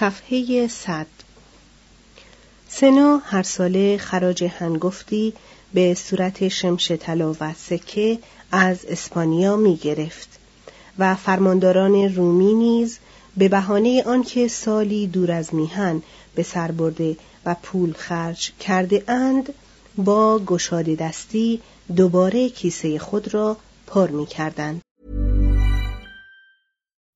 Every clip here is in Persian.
صفحه 100 سنا هر ساله خراج هنگفتی به صورت شمش طلا و سکه از اسپانیا می گرفت و فرمانداران رومی نیز به بهانه آنکه سالی دور از میهن به سر برده و پول خرج کرده اند با گشاده دستی دوباره کیسه خود را پر می کردند.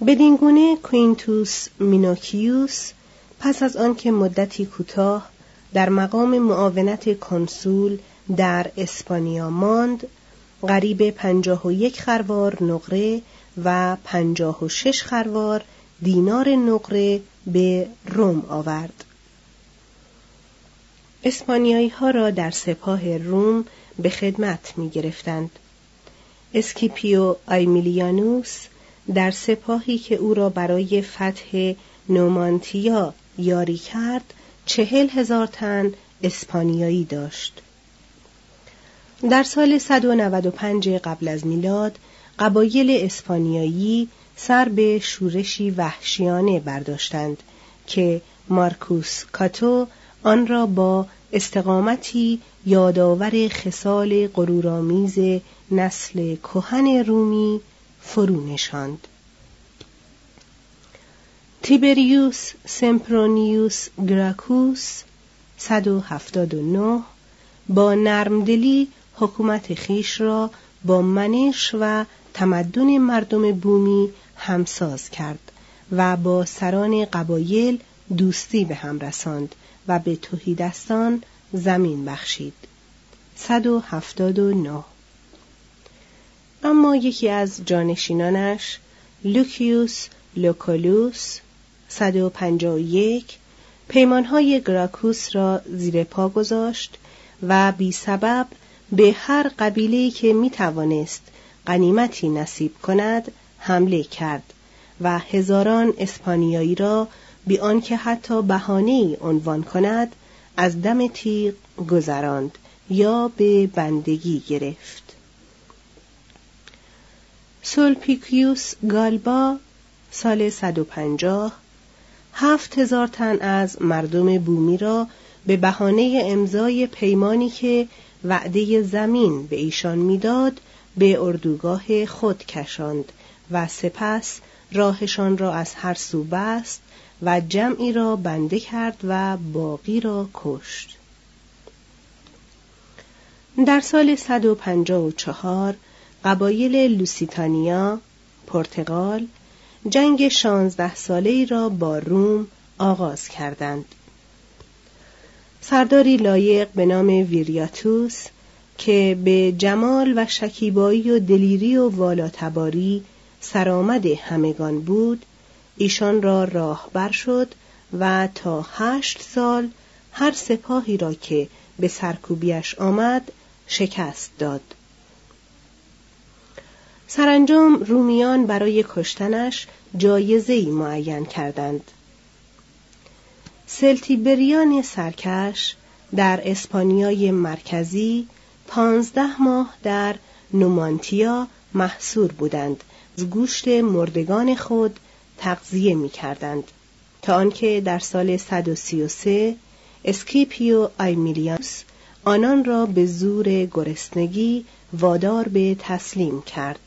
بدین گونه کوینتوس مینوکیوس پس از آنکه مدتی کوتاه در مقام معاونت کنسول در اسپانیا ماند قریب پنجاه و یک خروار نقره و پنجاه و شش خروار دینار نقره به روم آورد اسپانیایی ها را در سپاه روم به خدمت می گرفتند. اسکیپیو آیمیلیانوس در سپاهی که او را برای فتح نومانتیا یاری کرد چهل هزار تن اسپانیایی داشت. در سال 195 قبل از میلاد قبایل اسپانیایی سر به شورشی وحشیانه برداشتند که مارکوس کاتو آن را با استقامتی یادآور خصال غرورآمیز نسل کهن رومی فرو نشاند. تیبریوس سمپرونیوس گراکوس 179 با نرمدلی حکومت خویش را با منش و تمدن مردم بومی همساز کرد و با سران قبایل دوستی به هم رساند و به تهیدستان زمین بخشید 179 اما یکی از جانشینانش لوکیوس لوکولوس 151 پیمانهای گراکوس را زیر پا گذاشت و بی سبب به هر قبیله که می توانست قنیمتی نصیب کند حمله کرد و هزاران اسپانیایی را بی آنکه حتی بهانه عنوان کند از دم تیغ گذراند یا به بندگی گرفت. سولپیکیوس گالبا سال 150 هفت هزار تن از مردم بومی را به بهانه امضای پیمانی که وعده زمین به ایشان می‌داد به اردوگاه خود کشاند و سپس راهشان را از هر سو بست و جمعی را بنده کرد و باقی را کشت. در سال 154 قبایل لوسیتانیا، پرتغال، جنگ شانزده ساله را با روم آغاز کردند. سرداری لایق به نام ویریاتوس که به جمال و شکیبایی و دلیری و والاتباری سرآمد همگان بود ایشان را راهبر شد و تا هشت سال هر سپاهی را که به سرکوبیش آمد شکست داد سرانجام رومیان برای کشتنش جایزهای معین کردند. سلتیبریان سرکش در اسپانیای مرکزی پانزده ماه در نومانتیا محصور بودند. از گوشت مردگان خود تغذیه می کردند تا آنکه در سال 133 اسکیپیو آیمیلیانوس آنان را به زور گرسنگی وادار به تسلیم کرد.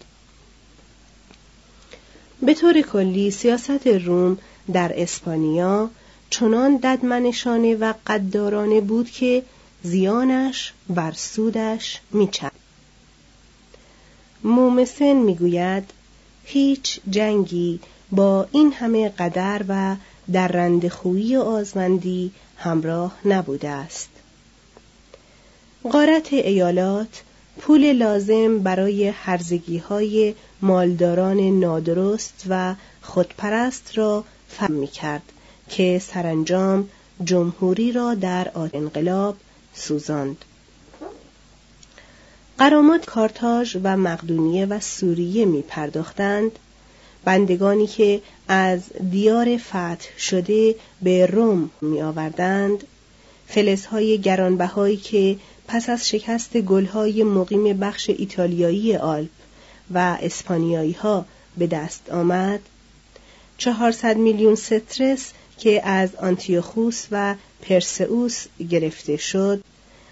به طور کلی سیاست روم در اسپانیا چنان ددمنشانه و قدارانه بود که زیانش بر سودش میچد مومسن می‌گوید هیچ جنگی با این همه قدر و در رندخویی و آزمندی همراه نبوده است. غارت ایالات پول لازم برای هرزگی های مالداران نادرست و خودپرست را فهم می کرد که سرانجام جمهوری را در انقلاب سوزاند. قرامات کارتاژ و مقدونیه و سوریه می پرداختند بندگانی که از دیار فتح شده به روم می آوردند فلزهای گرانبهایی که پس از شکست گلهای مقیم بخش ایتالیایی آلپ و اسپانیایی ها به دست آمد. چهارصد میلیون سترس که از آنتیوخوس و پرسئوس گرفته شد.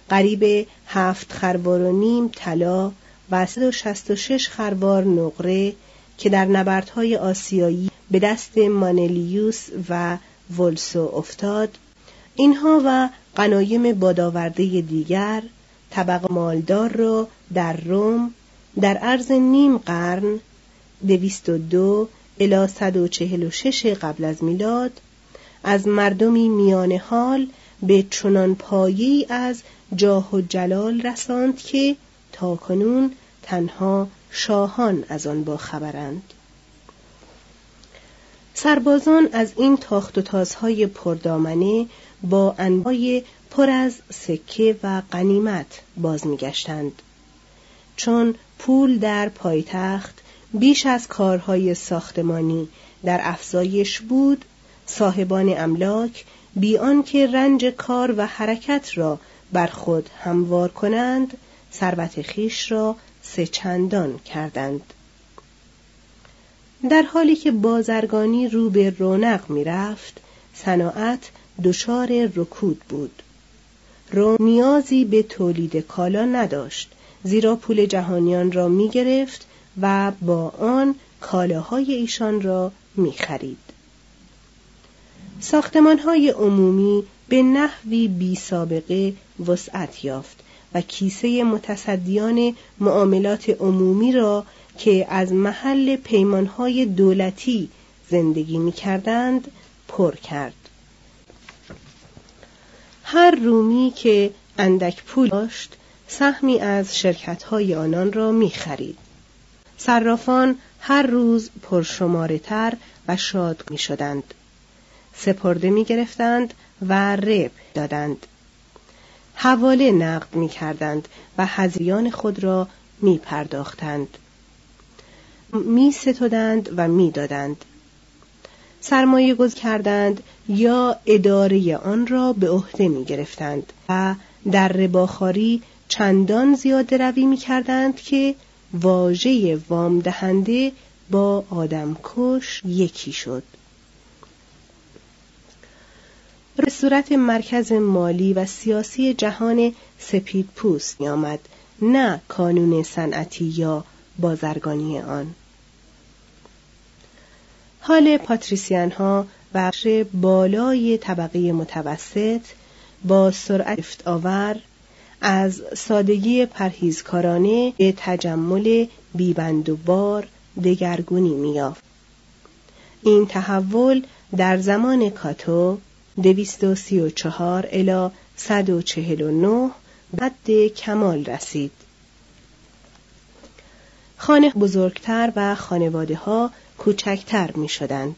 قریب هفت خروار و نیم طلا و 166 خروار نقره که در نبردهای آسیایی به دست مانلیوس و ولسو افتاد اینها و قنایم بادآورده دیگر طبق مالدار را در روم در عرض نیم قرن دویست و دو الی صد و چهل و شش قبل از میلاد از مردمی میان حال به چنان پایی از جاه و جلال رساند که تاکنون تنها شاهان از آن با خبرند. سربازان از این تاخت و تازهای پردامنه با انبای پر از سکه و قنیمت باز میگشتند. چون پول در پایتخت بیش از کارهای ساختمانی در افزایش بود صاحبان املاک بی آنکه رنج کار و حرکت را بر خود هموار کنند ثروت خیش را سه چندان کردند. در حالی که بازرگانی رو به رونق می رفت صناعت دچار رکود بود روم نیازی به تولید کالا نداشت زیرا پول جهانیان را می گرفت و با آن کالاهای ایشان را می خرید. ساختمان های عمومی به نحوی بی سابقه وسعت یافت و کیسه متصدیان معاملات عمومی را که از محل پیمانهای دولتی زندگی می کردند پر کرد. هر رومی که اندک پول داشت سهمی از شرکتهای آنان را می خرید. صرافان هر روز پرشماره تر و شاد می شدند. سپرده می گرفتند و رب دادند. حواله نقد می کردند و هزیان خود را می پرداختند. می ستودند و می دادند. سرمایه گذ کردند یا اداره آن را به عهده می گرفتند و در رباخاری چندان زیاده روی می کردند که واژه وام دهنده با آدمکش یکی شد. به صورت مرکز مالی و سیاسی جهان سپید پوست می آمد نه کانون صنعتی یا بازرگانی آن. حال پاتریسیان ها و بالای طبقه متوسط با سرعت افتآور از سادگی پرهیزکارانه به تجمل بیبند و بار دگرگونی میافت این تحول در زمان کاتو دویست و سی و چهار الا صد و چهل و نه بد کمال رسید. خانه بزرگتر و خانواده ها کوچکتر می شدند.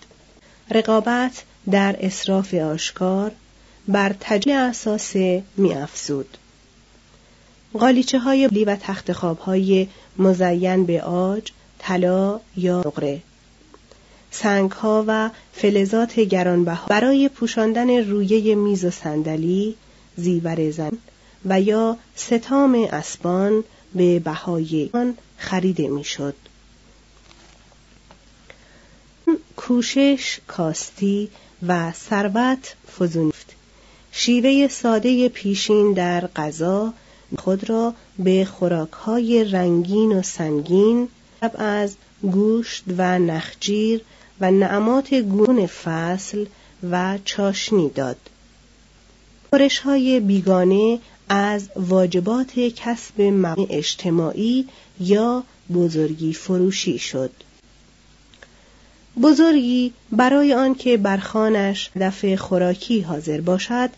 رقابت در اصراف آشکار بر تجلی اساس می افزود. قالیچه های بلی و تخت خواب های مزین به آج، طلا یا نقره سنگ ها و فلزات گرانبها برای پوشاندن رویه میز و صندلی زیور زن و یا ستام اسبان به بهای آن خریده می‌شد. کوشش کاستی و ثروت فزونفت شیوه ساده پیشین در غذا خود را به خوراکهای رنگین و سنگین از گوشت و نخجیر و نعمات گون فصل و چاشنی داد. خورش های بیگانه از واجبات کسب مقام اجتماعی یا بزرگی فروشی شد. بزرگی برای آنکه بر خانش دفع خوراکی حاضر باشد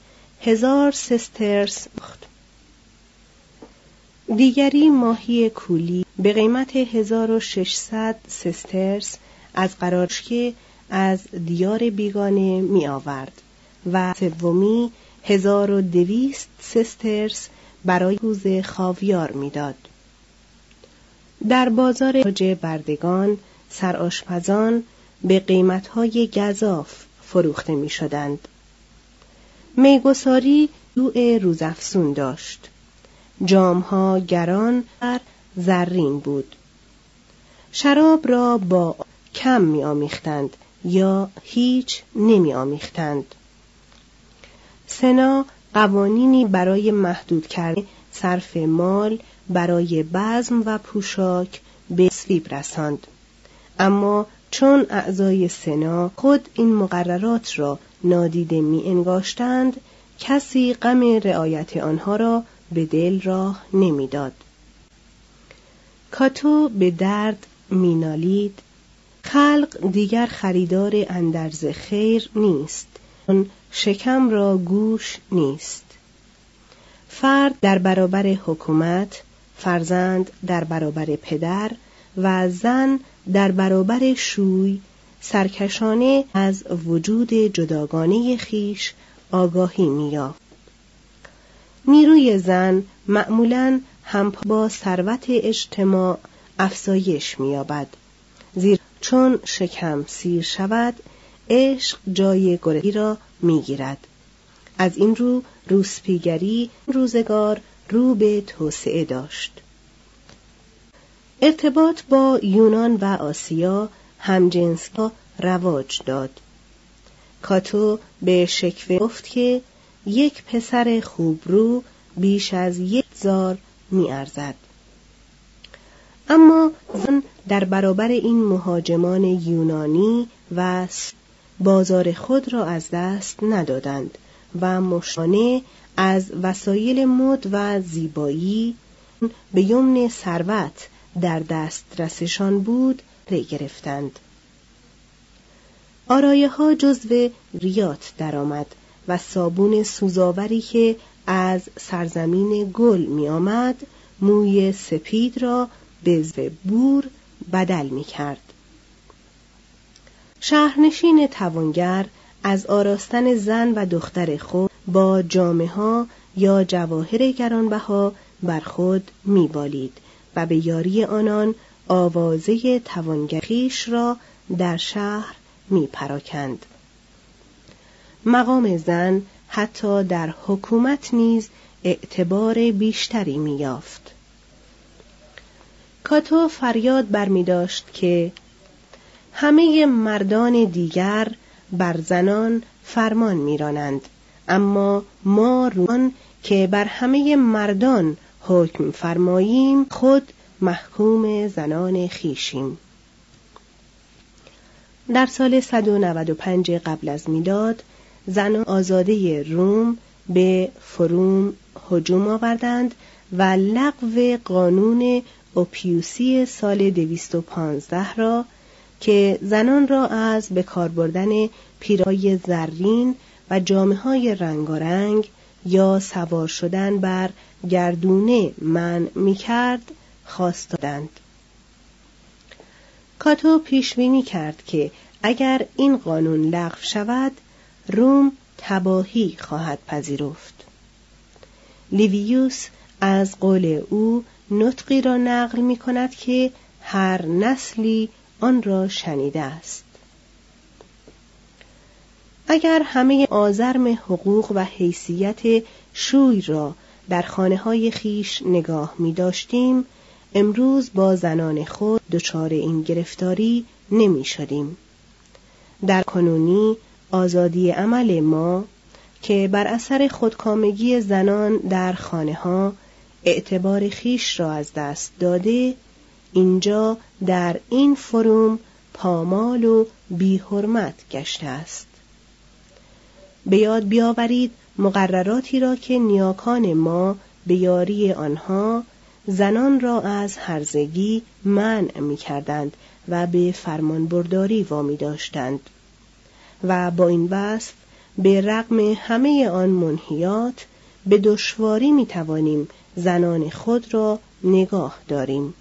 هزار سسترس مخت. دیگری ماهی کولی به قیمت 1600 سسترس از قرارش از دیار بیگانه می آورد و سومی 1200 سسترس برای کوز خاویار می‌داد. در بازار بردگان سرآشپزان به قیمتهای گذاف فروخته می شدند. میگساری دو روزافسون داشت. جامها گران بر زرین بود. شراب را با کم می آمیختند یا هیچ نمی آمیختند. سنا قوانینی برای محدود کردن صرف مال برای بزم و پوشاک به سلیب رساند. اما چون اعضای سنا خود این مقررات را نادیده می انگاشتند کسی غم رعایت آنها را به دل راه نمی‌داد. کاتو به درد مینالید خلق دیگر خریدار اندرز خیر نیست اون شکم را گوش نیست فرد در برابر حکومت فرزند در برابر پدر و زن در برابر شوی سرکشانه از وجود جداگانه خیش آگاهی میافت نیروی زن معمولا هم با ثروت اجتماع افزایش مییابد زیر چون شکم سیر شود عشق جای گرهی را می‌گیرد. از این رو روسپیگری روزگار رو به توسعه داشت. ارتباط با یونان و آسیا همجنس رواج داد کاتو به شکوه گفت که یک پسر خوبرو بیش از یک زار می ارزد. اما زن در برابر این مهاجمان یونانی و بازار خود را از دست ندادند و مشانه از وسایل مد و زیبایی به یمن ثروت در دسترسشان بود ری گرفتند آرایه ها جزو ریات درآمد و صابون سوزاوری که از سرزمین گل می آمد موی سپید را به بور بدل می کرد. شهرنشین توانگر از آراستن زن و دختر خود با جامعه ها یا جواهر گرانبها بر خود میبالید و به یاری آنان آوازه توانگریش را در شهر می پراکند. مقام زن حتی در حکومت نیز اعتبار بیشتری میافت. کاتو فریاد برمی داشت که همه مردان دیگر بر زنان فرمان میرانند اما ما روان که بر همه مردان حکم فرماییم خود محکوم زنان خیشیم. در سال 195 قبل از میلاد زنان آزاده روم به فروم هجوم آوردند و لغو قانون اوپیوسی سال 215 را که زنان را از به کار بردن پیرای زرین و جامعه های رنگارنگ یا سوار شدن بر گردونه من می کرد خواستادند. کاتو پیش بینی کرد که اگر این قانون لغو شود روم تباهی خواهد پذیرفت لیویوس از قول او نطقی را نقل می کند که هر نسلی آن را شنیده است اگر همه آزرم حقوق و حیثیت شوی را در خانه های خیش نگاه می داشتیم امروز با زنان خود دچار این گرفتاری نمی شدیم. در کنونی آزادی عمل ما که بر اثر خودکامگی زنان در خانه ها اعتبار خیش را از دست داده اینجا در این فروم پامال و بیحرمت گشته است به یاد بیاورید مقرراتی را که نیاکان ما به یاری آنها زنان را از هرزگی منع می کردند و به فرمانبرداری وامی داشتند. و با این وصف به رغم همه آن منحیات به دشواری می توانیم زنان خود را نگاه داریم.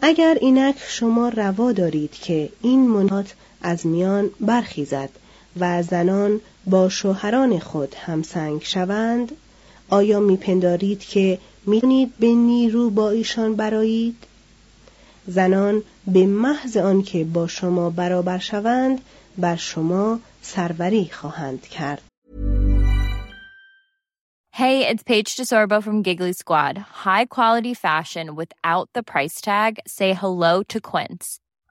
اگر اینک شما روا دارید که این منحیات از میان برخیزد و زنان با شوهران خود همسنگ شوند آیا میپندارید که می‌تونید به نیرو با ایشان برایید زنان به محض آنکه با شما برابر شوند بر شما سروری خواهند کرد Hey, it's Paige DeSorbo from Giggly Squad. High quality fashion without the price tag. Say hello to Quince.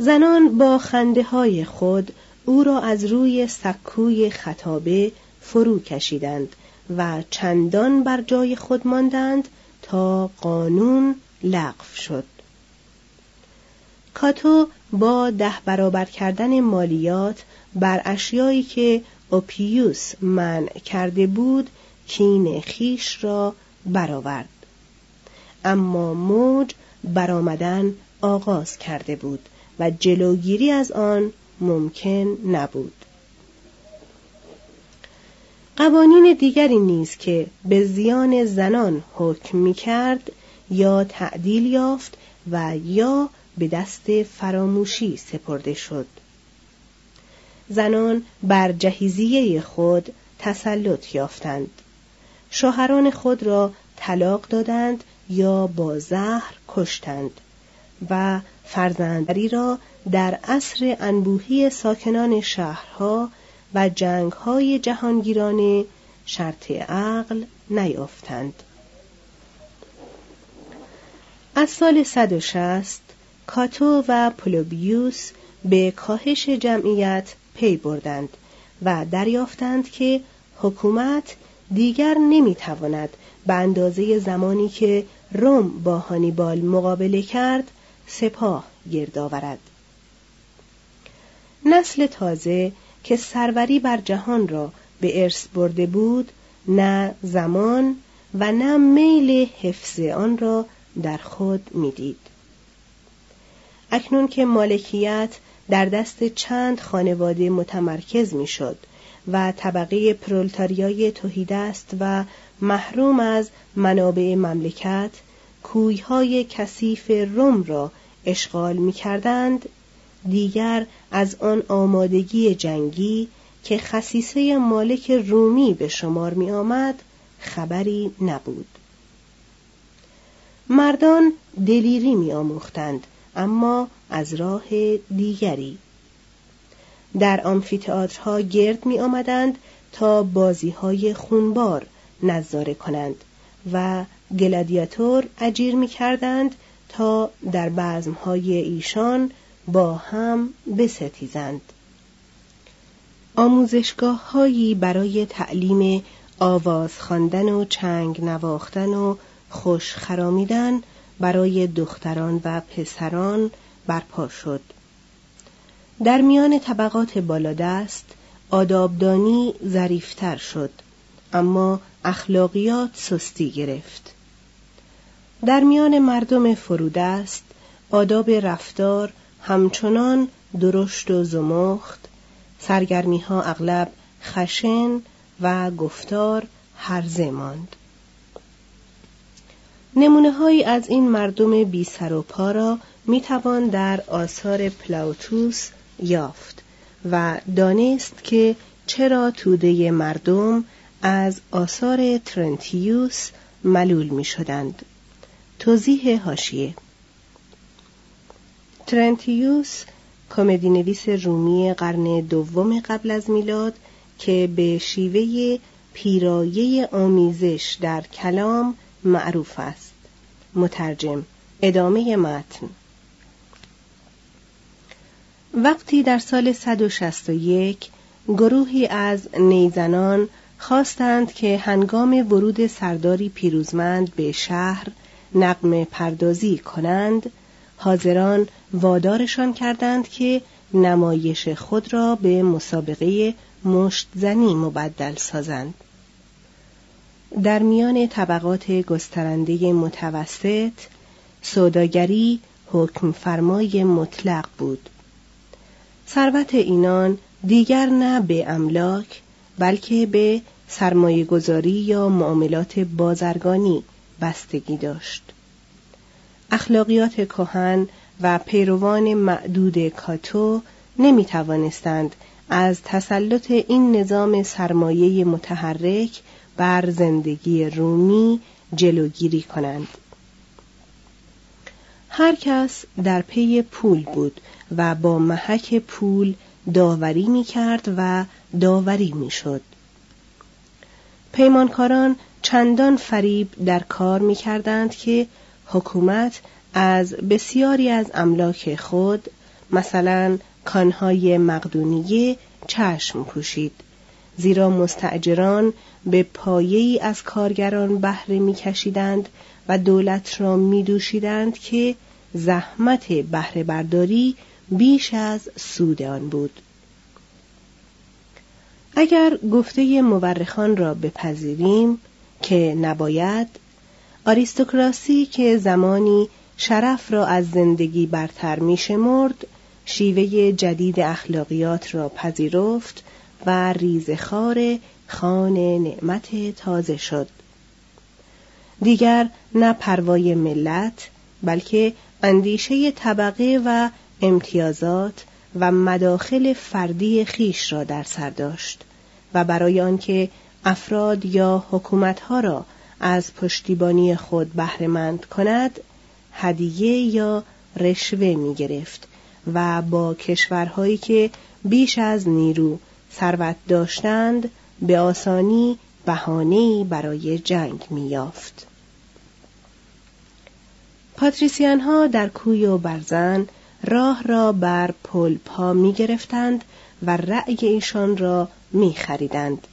زنان با خنده های خود او را از روی سکوی خطابه فرو کشیدند و چندان بر جای خود ماندند تا قانون لغو شد. کاتو با ده برابر کردن مالیات بر اشیایی که اوپیوس منع کرده بود کین خیش را برآورد. اما موج برآمدن آغاز کرده بود. و جلوگیری از آن ممکن نبود. قوانین دیگری نیز که به زیان زنان حکم می کرد یا تعدیل یافت و یا به دست فراموشی سپرده شد. زنان بر جهیزیه خود تسلط یافتند. شوهران خود را طلاق دادند یا با زهر کشتند و فرزندری را در عصر انبوهی ساکنان شهرها و جنگهای جهانگیرانه شرط عقل نیافتند. از سال 160 کاتو و پلوبیوس به کاهش جمعیت پی بردند و دریافتند که حکومت دیگر نمی‌تواند به اندازه زمانی که روم با هانیبال مقابله کرد سپاه گرد آورد. نسل تازه که سروری بر جهان را به ارث برده بود نه زمان و نه میل حفظ آن را در خود می‌دید. اکنون که مالکیت در دست چند خانواده متمرکز می‌شد و طبقه پرولتاریای توهیدست و محروم از منابع مملکت کویهای کثیف روم را اشغال می کردند دیگر از آن آمادگی جنگی که خصیصه مالک رومی به شمار می آمد خبری نبود. مردان دلیری می آموختند اما از راه دیگری. در آمفیتئاترها گرد می آمدند تا بازی های خونبار نظاره کنند و گلادیاتور اجیر می کردند تا در بزمهای ایشان با هم بستیزند. آموزشگاه هایی برای تعلیم آواز خواندن و چنگ نواختن و خوش خرامیدن برای دختران و پسران برپا شد. در میان طبقات بالادست آدابدانی ظریفتر شد اما اخلاقیات سستی گرفت. در میان مردم فرودست آداب رفتار همچنان درشت و زمخت سرگرمی ها اغلب خشن و گفتار هرزه ماند نمونه هایی از این مردم بی سر و پا را می توان در آثار پلاوتوس یافت و دانست که چرا توده مردم از آثار ترنتیوس ملول می شدند. توضیح هاشیه ترنتیوس کمدی نویس رومی قرن دوم قبل از میلاد که به شیوه پیرایه آمیزش در کلام معروف است. مترجم ادامه متن. وقتی در سال 161 گروهی از نیزنان خواستند که هنگام ورود سرداری پیروزمند به شهر نقم پردازی کنند حاضران وادارشان کردند که نمایش خود را به مسابقه مشت زنی مبدل سازند. در میان طبقات گسترنده متوسط سوداگری حکم فرمای مطلق بود. ثروت اینان دیگر نه به املاک بلکه به سرمایه گذاری یا معاملات بازرگانی بستگی داشت اخلاقیات کهن و پیروان معدود کاتو نمی توانستند از تسلط این نظام سرمایه متحرک بر زندگی رومی جلوگیری کنند هر کس در پی پول بود و با محک پول داوری می کرد و داوری می شد. پیمانکاران چندان فریب در کار می کردند که حکومت از بسیاری از املاک خود مثلا کانهای مقدونیه چشم پوشید. زیرا مستعجران به پایه‌ای از کارگران بهره میکشیدند و دولت را میدوشیدند که زحمت بهره برداری بیش از سود آن بود. اگر گفته مورخان را بپذیریم که نباید آریستوکراسی که زمانی شرف را از زندگی برتر می شمرد شیوه جدید اخلاقیات را پذیرفت و ریزخار خان نعمت تازه شد. دیگر نه پروای ملت بلکه اندیشه طبقه و امتیازات و مداخل فردی خیش را در سر داشت و برای آنکه افراد یا حکومتها را از پشتیبانی خود بهرهمند کند هدیه یا رشوه می گرفت و با کشورهایی که بیش از نیرو ثروت داشتند به آسانی بهانه‌ای برای جنگ می‌یافت. پاتریسیان ها در کوی و برزن راه را بر پل پا می گرفتند و رأی ایشان را می خریدند.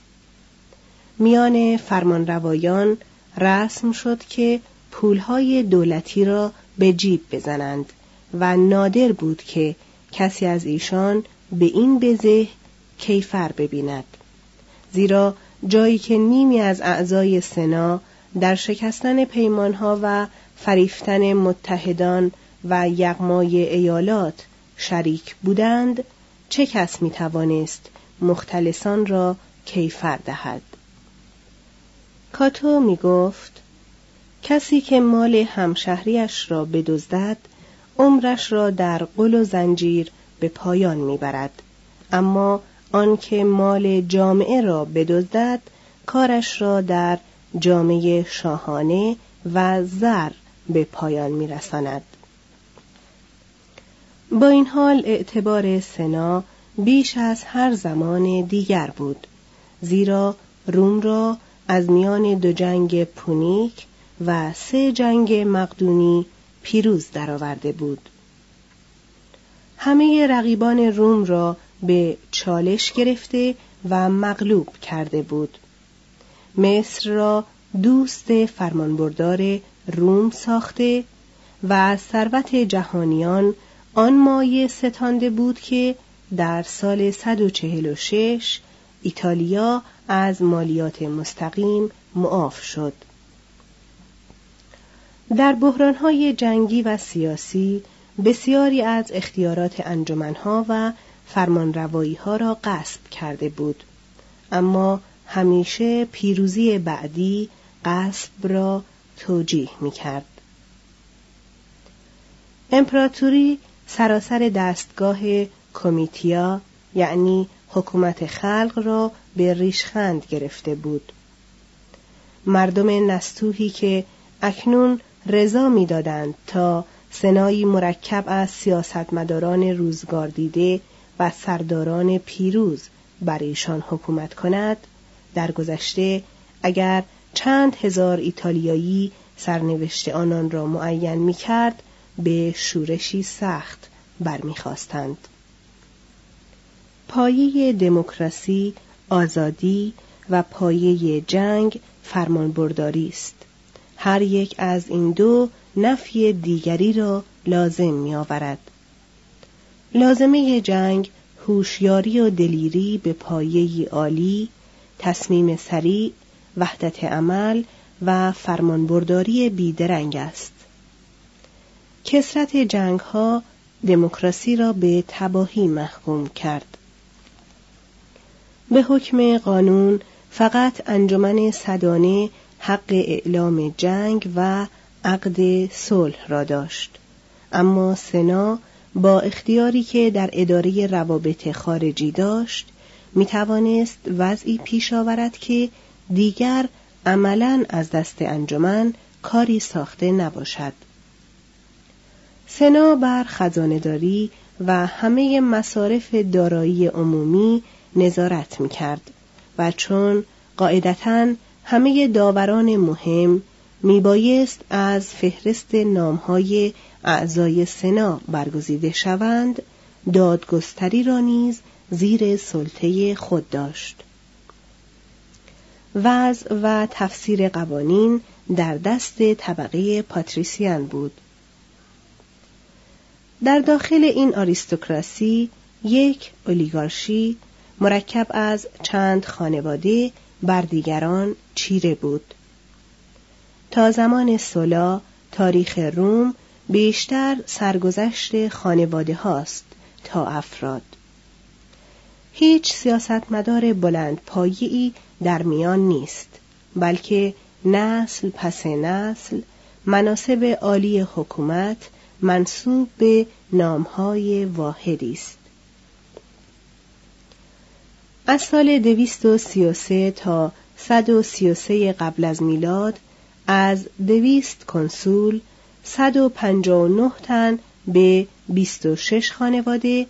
میان فرمانروایان رسم شد که پولهای دولتی را به جیب بزنند و نادر بود که کسی از ایشان به این بزه کیفر ببیند. زیرا جایی که نیمی از اعضای سنا در شکستن پیمانها و فریفتن متحدان و یغمای ایالات شریک بودند چه کس می توانست مختلسان را کیفر دهد؟ کاتو می گفت کسی که مال همشهریش را بدزدد عمرش را در قل و زنجیر به پایان می‌برد. اما آنکه مال جامعه را بدزدد کارش را در جامعه شاهانه و زر به پایان میرساند. با این حال اعتبار سنا بیش از هر زمان دیگر بود زیرا روم را از میان دو جنگ پونیک و سه جنگ مقدونی پیروز درآورده بود. همه رقیبان روم را به چالش گرفته و مغلوب کرده بود. مصر را دوست فرمانبردار روم ساخته و از ثروت جهانیان آن مایه ستانده بود که در سال 146 ایتالیا از مالیات مستقیم معاف شد در بحرانهای جنگی و سیاسی بسیاری از اختیارات انجمنها و فرمانرواییها را غصب کرده بود اما همیشه پیروزی بعدی قصب را توجیه می کرد. امپراتوری سراسر دستگاه کمیتیا یعنی حکومت خلق را به ریشخند گرفته بود مردم نستوهی که اکنون رضا می‌دادند تا سنایی مرکب از سیاستمداران روزگار دیده و سرداران پیروز بر ایشان حکومت کند در گذشته اگر چند هزار ایتالیایی سرنوشت آنان را معین می کرد به شورشی سخت برمیخواستند. پایه دموکراسی آزادی و پایه جنگ فرمانبرداری است. هر یک از این دو نفی دیگری را لازم می آورد. لازمه جنگ هوشیاری و دلیری به پایه عالی تصمیم سریع وحدت عمل و فرمانبرداری بیدرنگ است. کسرت جنگ ها دموکراسی را به تباهی محکوم کرد. به حکم قانون فقط انجمن صدانه حق اعلام جنگ و عقد صلح را داشت. اما سنا با اختیاری که در اداره روابط خارجی داشت می توانست وضعی پیش آورد که دیگر عملا از دست انجمن کاری ساخته نباشد. سنا بر خزانهداری و همه مصارف دارایی عمومی نظارت می کرد و چون قاعدتا همه داوران مهم میبایست از فهرست نامهای اعضای سنا برگزیده شوند دادگستری را نیز زیر سلطه خود داشت. وضع و تفسیر قوانین در دست طبقه پاتریسیان بود. در داخل این آریستوکراسی یک اولیگارشی مرکب از چند خانواده بر دیگران چیره بود. تا زمان سولا تاریخ روم بیشتر سرگذشت خانواده هاست تا افراد. هیچ سیاستمدار بلند پایی در میان نیست بلکه نسل پس نسل مناسب عالی حکومت منصوب به نامهای واحدی است. از سال دویست و سی و سه تا صد و سی و سه قبل از میلاد از دویست کنسول صد و پنجاه و نه تن به بیست و شش خانواده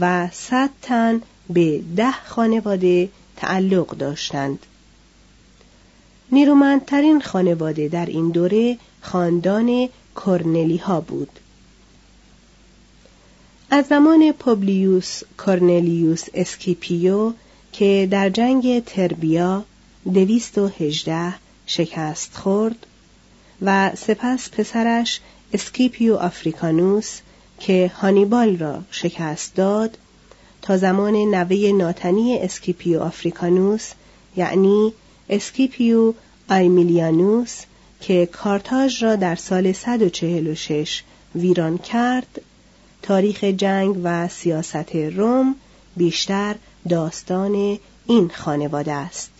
و صد تن به ده خانواده تعلق داشتند. نیرومندترین خانواده در این دوره خاندان کورنلی ها بود. از زمان پوبلیوس کورنلیوس اسکیپیو که در جنگ تربیا دویست و هجده شکست خورد و سپس پسرش اسکیپیو آفریکانوس که هانیبال را شکست داد تا زمان نوه ناتنی اسکیپیو آفریکانوس یعنی اسکیپیو آیمیلیانوس که کارتاژ را در سال 146 ویران کرد تاریخ جنگ و سیاست روم بیشتر داستان این خانواده است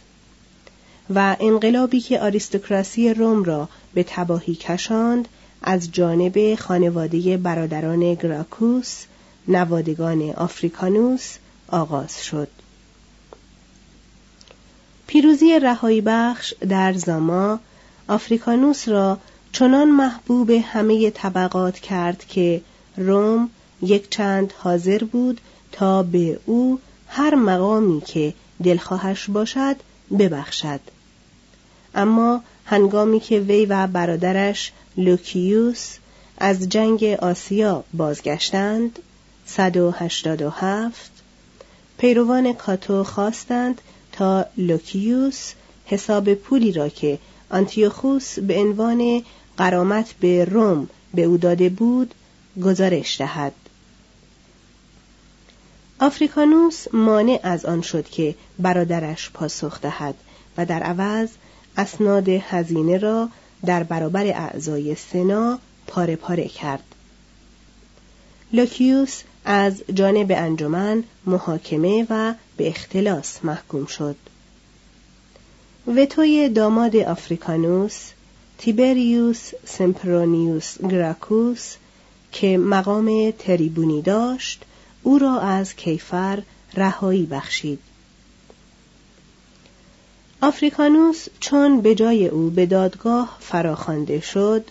و انقلابی که آریستوکراسی روم را به تباهی کشاند از جانب خانواده برادران گراکوس نوادگان آفریکانوس آغاز شد. پیروزی رهایی بخش در زاما آفریکانوس را چنان محبوب همه طبقات کرد که روم یک چند حاضر بود تا به او هر مقامی که دلخواهش باشد ببخشد. اما هنگامی که وی و برادرش لوکیوس از جنگ آسیا بازگشتند 187 پیروان کاتو خواستند تا لوکیوس حساب پولی را که آنتیوخوس به عنوان قرامت به روم به او داده بود گزارش دهد. آفریکانوس مانع از آن شد که برادرش پاسخ دهد و در عوض اسناد هزینه را در برابر اعضای سنا پاره پاره کرد. لوکیوس از جانب انجمن محاکمه و به اختلاس محکوم شد. وتوی داماد آفریکانوس تیبریوس سمپرونیوس گراکوس که مقام تریبونی داشت او را از کیفر رهایی بخشید. آفریکانوس چون به جای او به دادگاه فراخوانده شد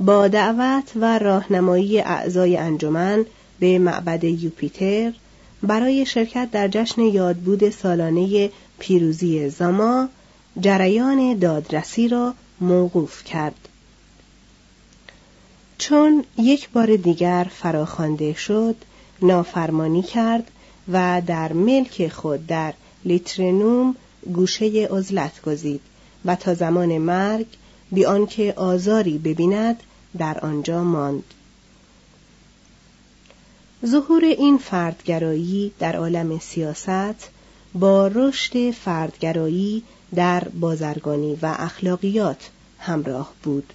با دعوت و راهنمایی اعضای انجمن به معبد یوپیتر برای شرکت در جشن یادبود سالانه پیروزی زاما جریان دادرسی را موقوف کرد. چون یک بار دیگر فراخوانده شد نافرمانی کرد و در ملک خود در لیترنوم گوشه عزلت گزید و تا زمان مرگ بی آنکه آزاری ببیند در آنجا ماند. ظهور این فردگرایی در عالم سیاست با رشد فردگرایی در بازرگانی و اخلاقیات همراه بود.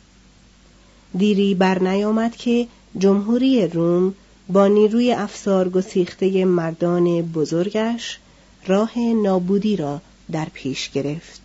دیری بر نیامد که جمهوری روم با نیروی افسار گسیخته مردان بزرگش راه نابودی را در پیش گرفت.